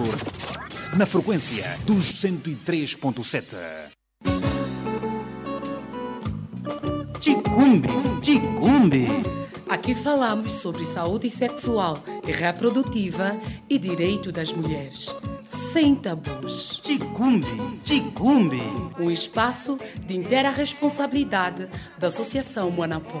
Salvador, na frequência dos 103.7. Ticumbe, Ticumbe. Aqui falamos sobre saúde sexual e reprodutiva e direito das mulheres. Sem tabus. Ticumbe, Ticumbe. Um espaço de inteira responsabilidade da Associação Monapó.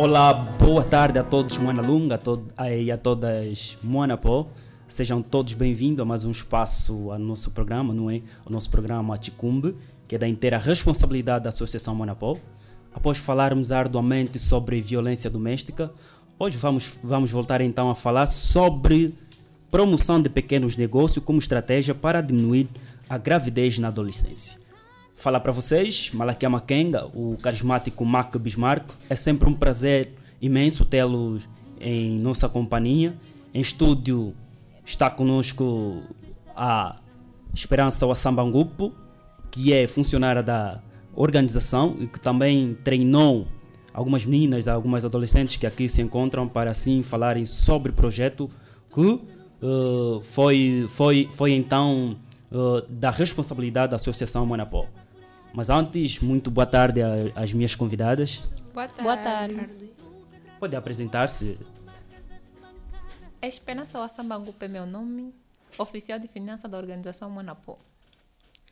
Olá, boa tarde a todos Moana Lunga a to e a todas Moanapó. Sejam todos bem-vindos a mais um espaço ao nosso programa, não é? O nosso programa Ticumbe, que é da inteira responsabilidade da Associação Monapó. Após falarmos arduamente sobre violência doméstica, hoje vamos, vamos voltar então a falar sobre promoção de pequenos negócios como estratégia para diminuir a gravidez na adolescência. Falar para vocês, Malakia Makenga, o carismático Mac Bismarck, é sempre um prazer imenso tê-lo em nossa companhia. Em estúdio está conosco a Esperança Wassambangupo, que é funcionária da organização e que também treinou algumas meninas, algumas adolescentes que aqui se encontram para assim falarem sobre o projeto que uh, foi, foi, foi então uh, da responsabilidade da Associação Manapó. Mas antes, muito boa tarde às minhas convidadas. Boa tarde. Boa tarde. Pode apresentar-se? Esperança Wassambangupe é meu nome, oficial de finanças da organização Manapó.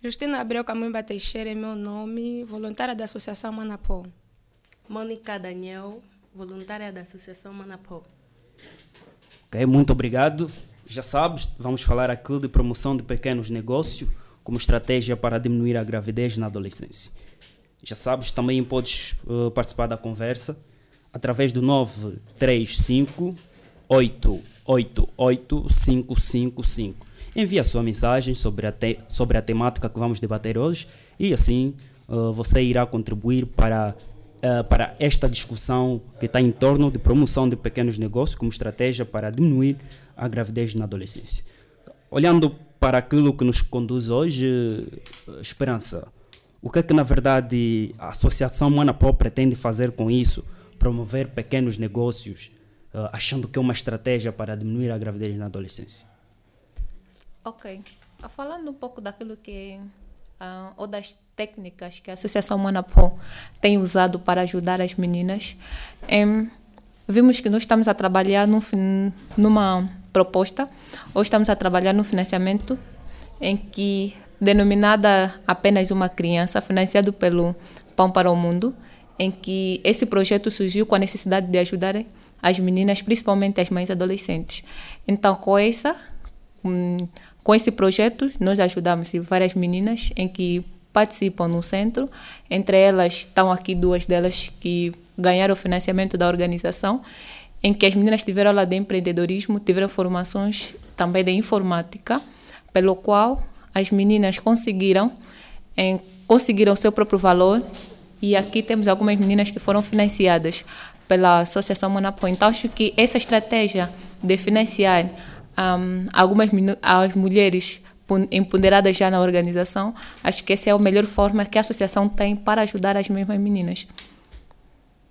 Justina Abreu Camimba Teixeira é meu nome, voluntária da Associação Manapó. Mônica Daniel, voluntária da Associação Manapó. Ok, muito obrigado. Já sabes, vamos falar aqui de promoção de pequenos negócios como estratégia para diminuir a gravidez na adolescência. Já sabes, também podes uh, participar da conversa através do 935 888 555. Envie a sua mensagem sobre a, te sobre a temática que vamos debater hoje e assim uh, você irá contribuir para, uh, para esta discussão que está em torno de promoção de pequenos negócios como estratégia para diminuir a gravidez na adolescência. Olhando para aquilo que nos conduz hoje, Esperança, o que é que na verdade a Associação Manapó pretende fazer com isso? Promover pequenos negócios, uh, achando que é uma estratégia para diminuir a gravidez na adolescência? Ok. Falando um pouco daquilo que. Uh, ou das técnicas que a Associação Manapó tem usado para ajudar as meninas, um, vimos que nós estamos a trabalhar num, numa proposta, ou estamos a trabalhar no financiamento em que, denominada apenas uma criança, financiado pelo Pão para o Mundo, em que esse projeto surgiu com a necessidade de ajudar as meninas, principalmente as mães adolescentes. Então, com essa, com esse projeto, nós ajudamos várias meninas em que participam no centro. Entre elas estão aqui duas delas que ganharam o financiamento da organização, em que as meninas tiveram aula de empreendedorismo, tiveram formações também de informática, pelo qual as meninas conseguiram em, conseguiram seu próprio valor e aqui temos algumas meninas que foram financiadas pela Associação Monapó. Então acho que essa estratégia de financiar um, algumas as mulheres empoderadas já na organização, acho que essa é a melhor forma que a associação tem para ajudar as mesmas meninas.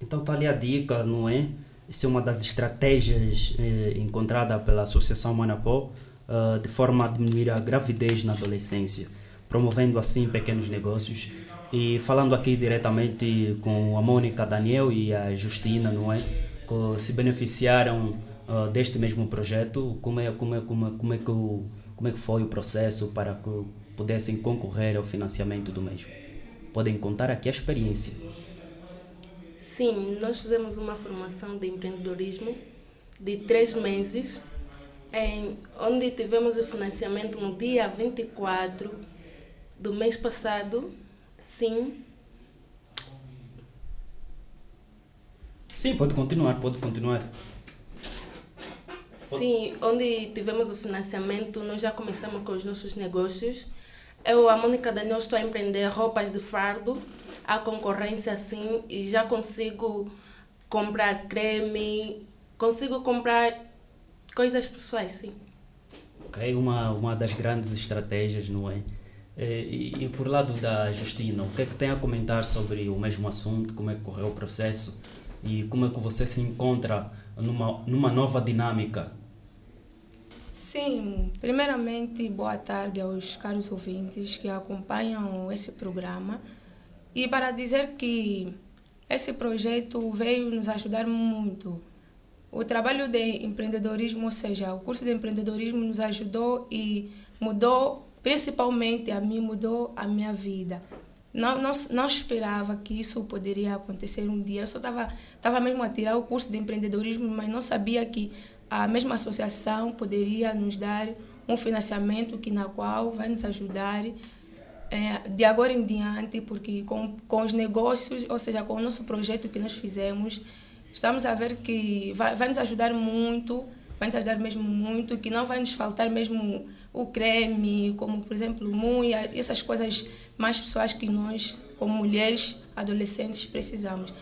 Então está ali a dica, não é? Isso é uma das estratégias eh, encontrada pela Associação Manapó uh, de forma a diminuir a gravidez na adolescência, promovendo assim pequenos negócios. E falando aqui diretamente com a Mônica Daniel e a Justina, não é? Que se beneficiaram uh, deste mesmo projeto, como é, como, é, como, é, como, é que o, como é que foi o processo para que pudessem concorrer ao financiamento do mesmo? Podem contar aqui a experiência. Sim, nós fizemos uma formação de empreendedorismo de três meses, em, onde tivemos o financiamento no dia 24 do mês passado. Sim. Sim, pode continuar, pode continuar. Sim, onde tivemos o financiamento, nós já começamos com os nossos negócios. Eu, a Mônica Daniel, estou a empreender roupas de fardo, a concorrência sim, e já consigo comprar creme, consigo comprar coisas pessoais, sim. Ok, uma, uma das grandes estratégias, não é? E, e por lado da Justina, o que é que tem a comentar sobre o mesmo assunto, como é que correu o processo e como é que você se encontra numa, numa nova dinâmica? Sim, primeiramente, boa tarde aos caros ouvintes que acompanham esse programa. E para dizer que esse projeto veio nos ajudar muito. O trabalho de empreendedorismo, ou seja, o curso de empreendedorismo nos ajudou e mudou, principalmente a mim, mudou a minha vida. Não, não, não esperava que isso poderia acontecer um dia. Eu só estava tava mesmo a tirar o curso de empreendedorismo, mas não sabia que a mesma associação poderia nos dar um financiamento que na qual vai nos ajudar é, de agora em diante, porque com, com os negócios, ou seja, com o nosso projeto que nós fizemos, estamos a ver que vai, vai nos ajudar muito, vai nos ajudar mesmo muito, que não vai nos faltar mesmo o creme, como por exemplo muia, essas coisas mais pessoais que nós, como mulheres adolescentes, precisamos.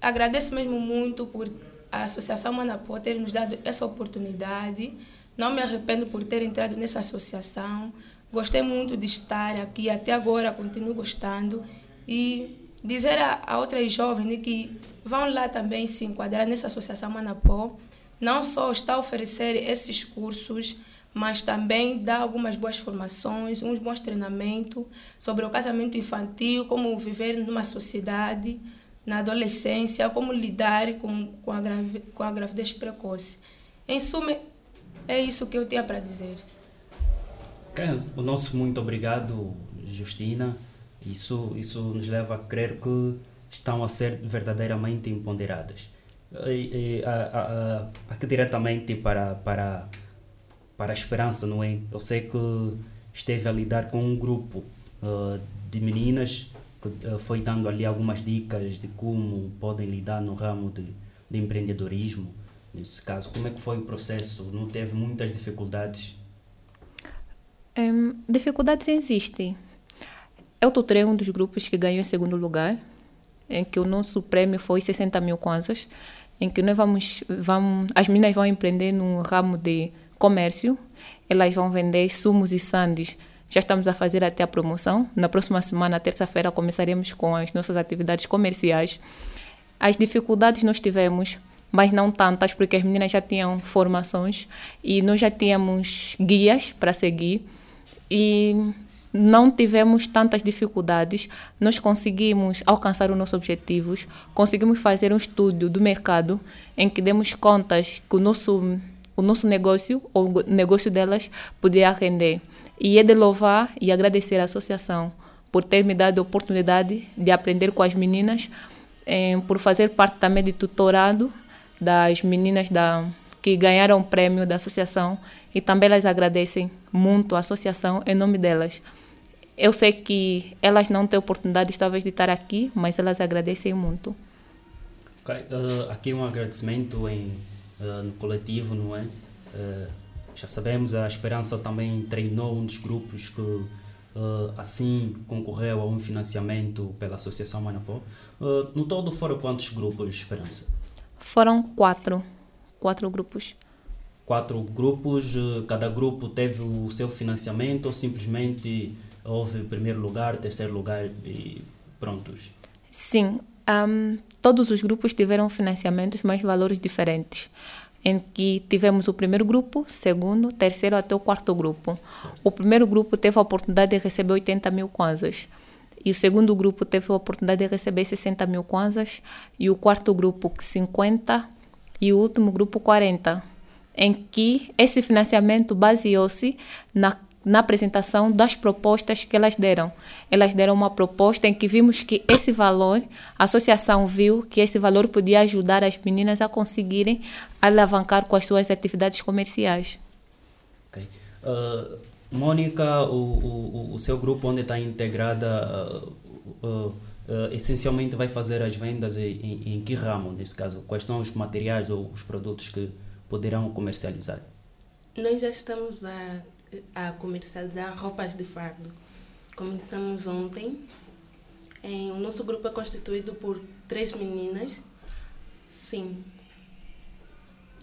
Agradeço mesmo muito por a Associação Manapó ter nos dado essa oportunidade. Não me arrependo por ter entrado nessa associação. Gostei muito de estar aqui, até agora continuo gostando. E dizer a, a outras jovens que vão lá também se enquadrar nessa Associação Manapó. Não só está a oferecer esses cursos, mas também dá algumas boas formações, uns bons treinamentos sobre o casamento infantil, como viver numa sociedade, na adolescência, como lidar com, com, a, gravi, com a gravidez precoce. Em suma, é isso que eu tinha para dizer. Okay. O nosso muito obrigado, Justina. Isso, isso nos leva a crer que estão a ser verdadeiramente empoderadas. E, e, a, a, aqui diretamente para, para para a esperança, não é? Eu sei que esteve a lidar com um grupo uh, de meninas que uh, foi dando ali algumas dicas de como podem lidar no ramo de, de empreendedorismo. Nesse caso, como é que foi o processo? Não teve muitas dificuldades? Um, dificuldades existem. Eu tutorei um dos grupos que ganhou em segundo lugar, em que o nosso prêmio foi 60 mil kwanzas, em que nós vamos, vamos, as meninas vão empreender no ramo de comércio, elas vão vender sumos e sandes. Já estamos a fazer até a promoção. Na próxima semana, terça-feira, começaremos com as nossas atividades comerciais. As dificuldades nós tivemos, mas não tantas, porque as meninas já tinham formações e nós já tínhamos guias para seguir e não tivemos tantas dificuldades. Nós conseguimos alcançar os nossos objetivos, conseguimos fazer um estudo do mercado em que demos contas que o nosso o nosso negócio, ou o negócio delas, podia render. E é de louvar e agradecer à associação por ter me dado a oportunidade de aprender com as meninas, eh, por fazer parte também de tutorado das meninas da, que ganharam o prêmio da associação e também elas agradecem muito a associação em nome delas. Eu sei que elas não têm oportunidade talvez de estar aqui, mas elas agradecem muito. Okay. Uh, aqui um agradecimento em uh, no coletivo, não é? Uh, já sabemos, a Esperança também treinou um dos grupos que assim concorreu a um financiamento pela Associação Manapó. no todo foram quantos grupos, Esperança? Foram quatro. Quatro grupos. Quatro grupos, cada grupo teve o seu financiamento ou simplesmente houve primeiro lugar, terceiro lugar e prontos? Sim, um, todos os grupos tiveram financiamentos, mas valores diferentes. Em que tivemos o primeiro grupo, segundo, terceiro até o quarto grupo. Sim. O primeiro grupo teve a oportunidade de receber 80 mil kwanzas. E o segundo grupo teve a oportunidade de receber 60 mil kwanzas. E o quarto grupo, 50. E o último grupo, 40. Em que esse financiamento baseou-se na na apresentação das propostas que elas deram. Elas deram uma proposta em que vimos que esse valor, a associação viu que esse valor podia ajudar as meninas a conseguirem alavancar com as suas atividades comerciais. Okay. Uh, Mônica, o, o, o seu grupo onde está integrada, uh, uh, essencialmente vai fazer as vendas em, em, em que ramo, nesse caso? Quais são os materiais ou os produtos que poderão comercializar? Nós já estamos a a comercializar roupas de fardo. Começamos ontem. Em, o nosso grupo é constituído por três meninas. Sim.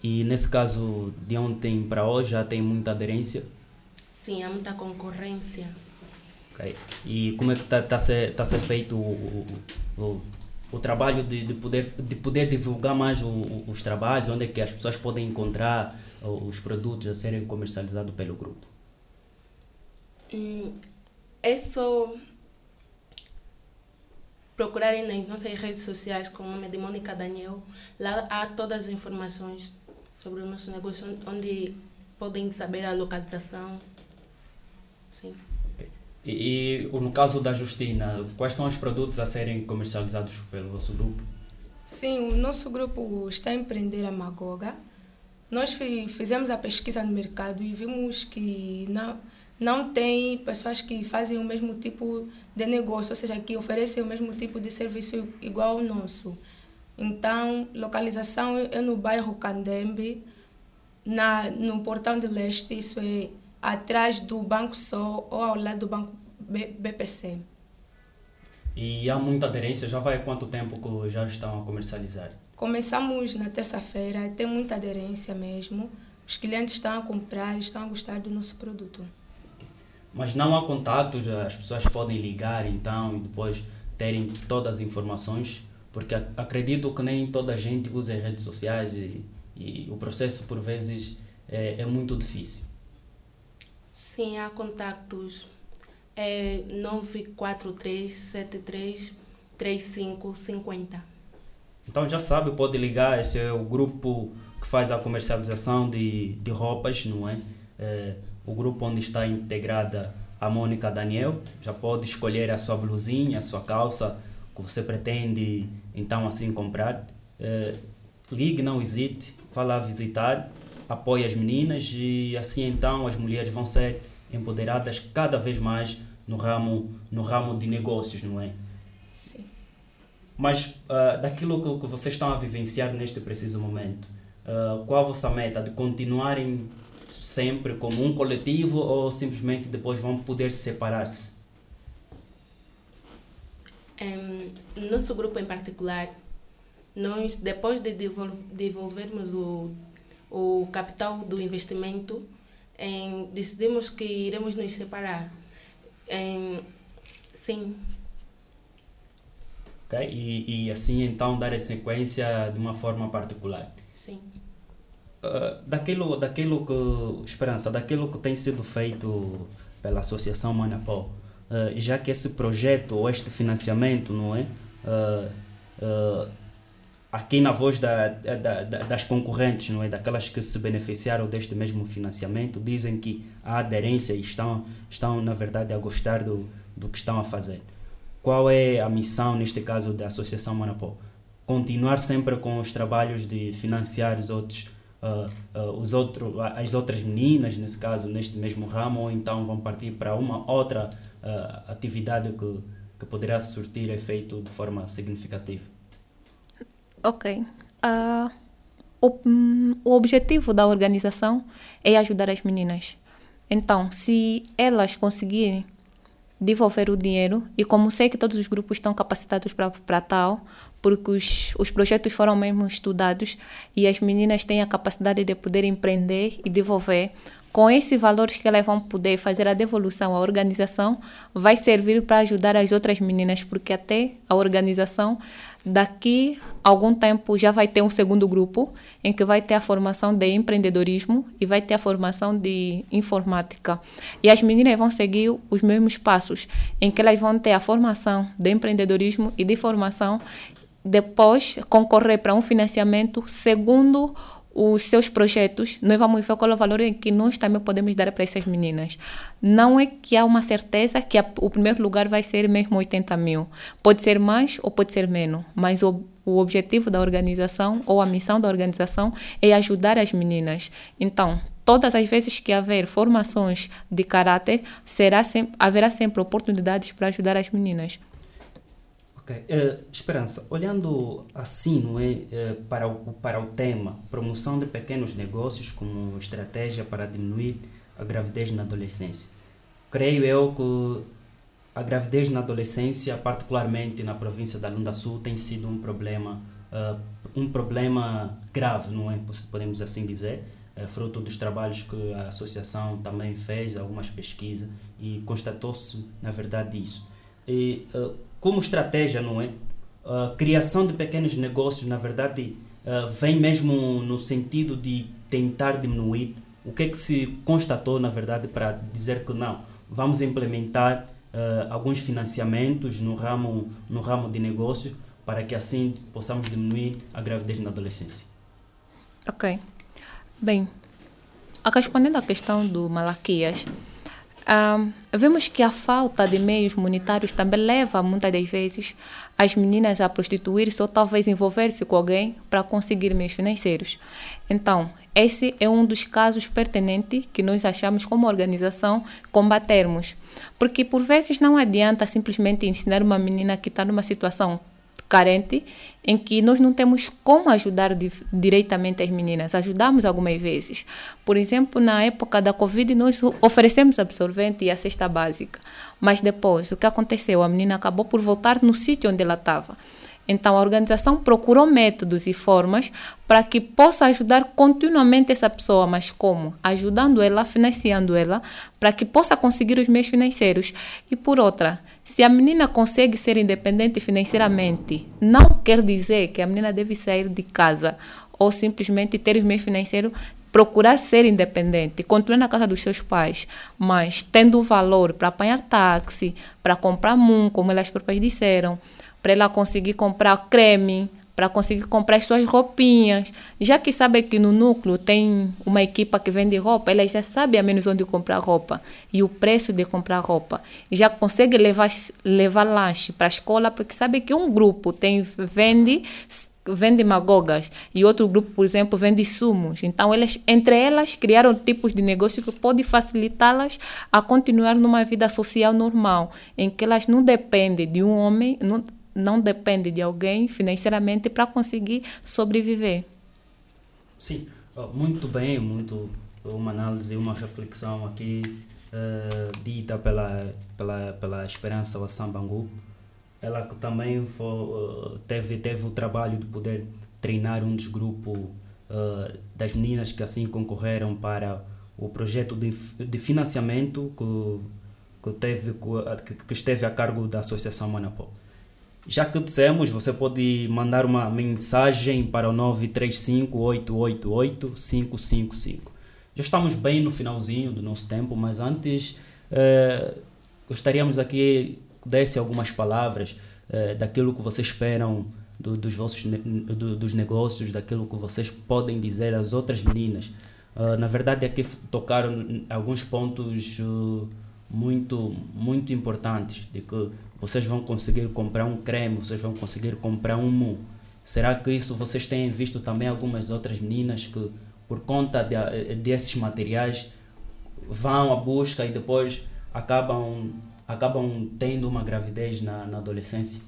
E nesse caso, de ontem para hoje, já tem muita aderência? Sim, há muita concorrência. Ok. E como é que está tá, tá ser, tá ser feito o, o, o, o trabalho de, de, poder, de poder divulgar mais o, o, os trabalhos, onde é que as pessoas podem encontrar os produtos a serem comercializados pelo grupo? Hum, é só procurarem nas nossas redes sociais com o nome de Mônica Daniel. Lá há todas as informações sobre o nosso negócio, onde podem saber a localização. Sim. E, e no caso da Justina, quais são os produtos a serem comercializados pelo vosso grupo? Sim, o nosso grupo está a empreender a Magoga. Nós fizemos a pesquisa no mercado e vimos que não, não tem pessoas que fazem o mesmo tipo de negócio, ou seja, que oferecem o mesmo tipo de serviço igual ao nosso. Então, localização é no bairro Candembe, na, no Portão de Leste, isso é atrás do Banco Sol ou ao lado do Banco BPC. E há muita aderência? Já vai há quanto tempo que já estão a comercializar? Começamos na terça-feira, tem muita aderência mesmo. Os clientes estão a comprar, estão a gostar do nosso produto. Mas não há contatos, as pessoas podem ligar então e depois terem todas as informações, porque acredito que nem toda a gente usa redes sociais e, e o processo por vezes é, é muito difícil. Sim, há contactos. É 943733550. Então já sabe, pode ligar, esse é o grupo que faz a comercialização de, de roupas, não é? é o grupo onde está integrada a Mônica Daniel. Já pode escolher a sua blusinha, a sua calça que você pretende então assim comprar. É, ligue, não hesite, vá lá visitar apoie as meninas e assim então as mulheres vão ser empoderadas cada vez mais no ramo, no ramo de negócios, não é? Sim. Mas uh, daquilo que, que, vocês estão a vivenciar neste preciso momento, uh, qual a vossa meta? De continuarem sempre como um coletivo ou simplesmente depois vão poder separar-se? Um, nosso grupo em particular, nós depois de devolvermos o o capital do investimento, em, decidimos que iremos nos separar. Em, sim. Okay? E, e assim então dar a sequência de uma forma particular. Sim. Uh, daquilo, daquilo que, Esperança, daquilo que tem sido feito pela Associação Manapó, uh, já que esse projeto ou este financiamento, não é? Uh, aqui na voz da, da, da, das concorrentes, não é? daquelas que se beneficiaram deste mesmo financiamento, dizem que há aderência e estão, estão na verdade, a gostar do, do que estão a fazer. Qual é a missão, neste caso, da Associação Monopol? Continuar sempre com os trabalhos de financiar os outros, uh, uh, os outro, as outras meninas, nesse caso, neste mesmo ramo, ou então vão partir para uma outra uh, atividade que, que poderá surtir efeito de forma significativa? Ok. Uh, o, o objetivo da organização é ajudar as meninas. Então, se elas conseguirem devolver o dinheiro, e como sei que todos os grupos estão capacitados para tal, porque os, os projetos foram mesmo estudados e as meninas têm a capacidade de poder empreender e devolver, com esses valores que elas vão poder fazer a devolução à organização, vai servir para ajudar as outras meninas, porque até a organização daqui algum tempo já vai ter um segundo grupo em que vai ter a formação de empreendedorismo e vai ter a formação de informática. E as meninas vão seguir os mesmos passos, em que elas vão ter a formação de empreendedorismo e de formação, depois concorrer para um financiamento segundo os seus projetos, nós vamos ver qual é o valor que nós também podemos dar para essas meninas. Não é que há uma certeza que a, o primeiro lugar vai ser mesmo 80 mil. Pode ser mais ou pode ser menos, mas o, o objetivo da organização ou a missão da organização é ajudar as meninas. Então, todas as vezes que haver formações de caráter, será haverá sempre oportunidades para ajudar as meninas. Ok. Uh, Esperança, olhando assim não é, uh, para, o, para o tema promoção de pequenos negócios como estratégia para diminuir a gravidez na adolescência, creio eu que a gravidez na adolescência, particularmente na província da Lunda Sul, tem sido um problema, uh, um problema grave, não é? Podemos assim dizer, fruto dos trabalhos que a associação também fez, algumas pesquisas, e constatou-se, na verdade, isso. E, como estratégia, não é? a criação de pequenos negócios, na verdade, uh, vem mesmo no sentido de tentar diminuir? O que é que se constatou, na verdade, para dizer que não, vamos implementar uh, alguns financiamentos no ramo, no ramo de negócio para que assim possamos diminuir a gravidez na adolescência? Ok. Bem, respondendo à questão do Malaquias, um, vemos que a falta de meios monetários também leva, muitas das vezes, as meninas a prostituir-se ou talvez envolver-se com alguém para conseguir meios financeiros. Então, esse é um dos casos pertinentes que nós achamos como organização combatermos. Porque por vezes não adianta simplesmente ensinar uma menina que está numa situação carente, em que nós não temos como ajudar di diretamente as meninas. Ajudamos algumas vezes. Por exemplo, na época da Covid, nós oferecemos absorvente e a cesta básica. Mas depois, o que aconteceu? A menina acabou por voltar no sítio onde ela estava. Então, a organização procurou métodos e formas para que possa ajudar continuamente essa pessoa, mas como? Ajudando ela, financiando ela, para que possa conseguir os meios financeiros. E por outra, se a menina consegue ser independente financeiramente, não quer dizer que a menina deve sair de casa ou simplesmente ter os meios financeiros procurar ser independente, continuar na casa dos seus pais, mas tendo valor para apanhar táxi, para comprar mum, como elas próprias disseram, para ela conseguir comprar creme, para conseguir comprar suas roupinhas. Já que sabe que no núcleo tem uma equipa que vende roupa, ela já sabe a menos onde comprar roupa e o preço de comprar roupa. Já consegue levar, levar lanche para a escola, porque sabe que um grupo tem vende vende magogas e outro grupo, por exemplo, vende sumos. Então, elas, entre elas, criaram tipos de negócio que podem facilitá-las a continuar numa vida social normal, em que elas não dependem de um homem, não, não depende de alguém financeiramente para conseguir sobreviver. Sim, muito bem, muito uma análise, uma reflexão aqui uh, dita pela, pela, pela Esperança Wassambangu. Ela também foi, uh, teve, teve o trabalho de poder treinar um dos grupos uh, das meninas que assim concorreram para o projeto de, de financiamento que, que, teve, que, que esteve a cargo da Associação Manapó. Já que dissemos, você pode mandar uma mensagem para o 935-888-555. Já estamos bem no finalzinho do nosso tempo, mas antes eh, gostaríamos aqui que desse algumas palavras eh, daquilo que vocês esperam do, dos vossos do, dos negócios, daquilo que vocês podem dizer às outras meninas. Uh, na verdade, aqui tocaram alguns pontos uh, muito, muito importantes de que vocês vão conseguir comprar um creme, vocês vão conseguir comprar um mu. Será que isso vocês têm visto também algumas outras meninas que, por conta de, eh, desses materiais, vão à busca e depois acabam, acabam tendo uma gravidez na, na adolescência?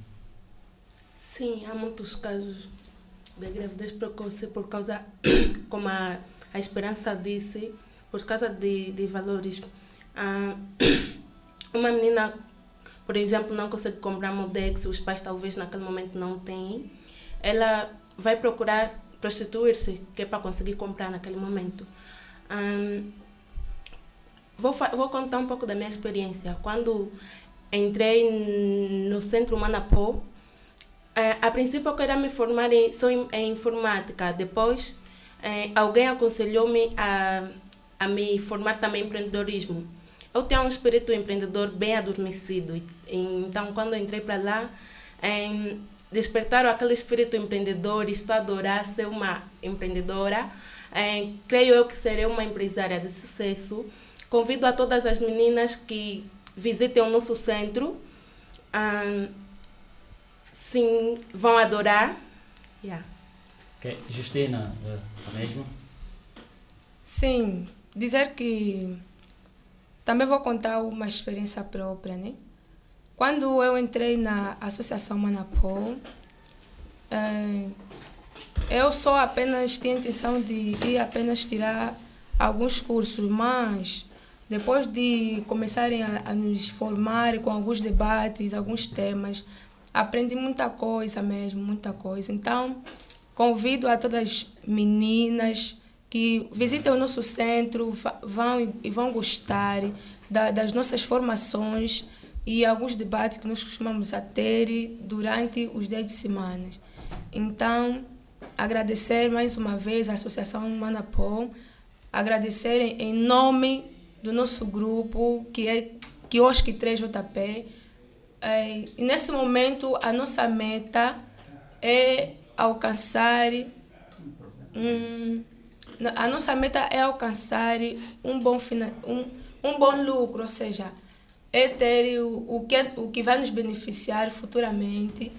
Sim, há muitos casos de gravidez precoce por causa, como a, a Esperança disse, por causa de, de valores. Ah, uma menina por exemplo, não consegue comprar Modex, os pais talvez naquele momento não têm, ela vai procurar prostituir-se, que é para conseguir comprar naquele momento. Um, vou, vou contar um pouco da minha experiência. Quando entrei no Centro Manapó, eh, a princípio eu queria me formar em, só em, em informática, depois eh, alguém aconselhou-me a, a me formar também em empreendedorismo eu tenho um espírito empreendedor bem adormecido. Então, quando eu entrei para lá, em, despertaram aquele espírito empreendedor. Estou a adorar ser uma empreendedora. Em, creio eu que serei uma empresária de sucesso. Convido a todas as meninas que visitem o nosso centro. Um, sim, vão adorar. Yeah. Okay. Justina, a mesma? Sim, dizer que também vou contar uma experiência própria, né? Quando eu entrei na Associação Manapó, é, eu só apenas tinha a intenção de ir apenas tirar alguns cursos, mas depois de começarem a, a nos formar com alguns debates, alguns temas, aprendi muita coisa mesmo, muita coisa. Então, convido a todas as meninas que visitem o nosso centro, vão e vão gostar da, das nossas formações e alguns debates que nós costumamos a ter durante os 10 semanas. Então, agradecer mais uma vez à Associação Manapom, agradecer em nome do nosso grupo, que é Quiosque 3JP. É, e nesse momento, a nossa meta é alcançar. Um, a nossa meta é alcançar um bom, um, um bom lucro, ou seja, é ter o, o, que, o que vai nos beneficiar futuramente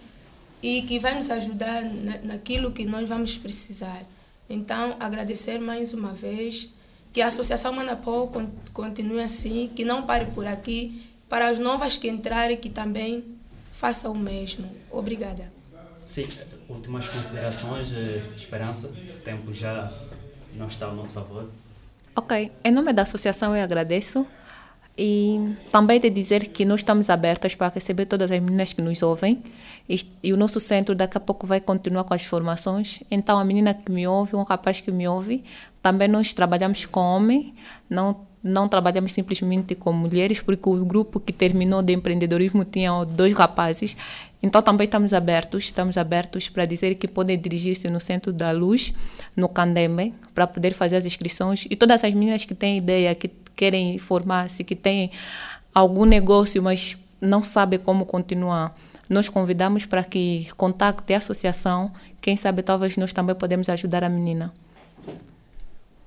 e que vai nos ajudar na, naquilo que nós vamos precisar. Então, agradecer mais uma vez que a Associação Manapó continue assim, que não pare por aqui, para as novas que entrarem, que também façam o mesmo. Obrigada. Sim, últimas considerações, eh, Esperança, o tempo já não está ao nosso favor. Ok, em nome da associação eu agradeço e também de dizer que nós estamos abertas para receber todas as meninas que nos ouvem. E, e, o nosso centro daqui a pouco vai continuar com as formações. Então, a menina que me ouve, um rapaz que me ouve, também nós trabalhamos com homem, não, não trabalhamos simplesmente com mulheres, porque o grupo que terminou de empreendedorismo tinha dois rapazes. Então, também estamos abertos, estamos abertos para dizer que podem dirigir-se no Centro da Luz, no Candembe, para poder fazer as inscrições. E todas as meninas que têm ideia, que querem formar-se, que têm algum negócio, mas não sabem como continuar, nós convidamos para que contacte a associação. Quem sabe talvez nós também podemos ajudar a menina.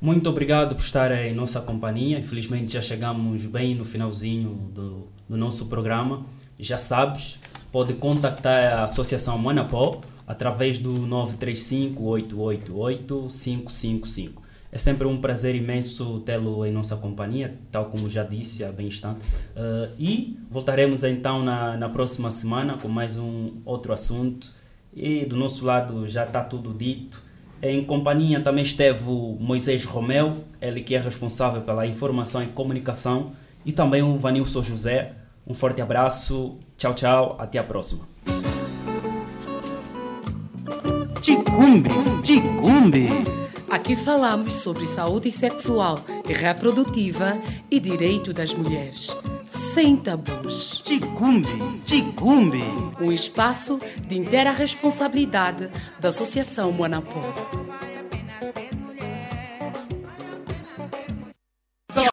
Muito obrigado por estar em nossa companhia. Infelizmente já chegamos bem no finalzinho do, do nosso programa. Já sabes, pode contactar a Associação Manapó através do 935 888 555. É sempre um prazer imenso tê-lo em nossa companhia, tal como já disse há bem instante. Uh, e voltaremos então na, na próxima semana com mais um outro assunto. E do nosso lado já está tudo dito. Em companhia também esteve o Moisés Romeu, ele que é responsável pela informação e comunicação, e também o Vanilson José. Um forte abraço, tchau, tchau, até a próxima. Ticumbe, ticumbe. Aqui falamos sobre saúde sexual e reprodutiva e direito das mulheres. Sem tabus. Ticumbe, Ticumbe. Um espaço de inteira responsabilidade da Associação Moanapó.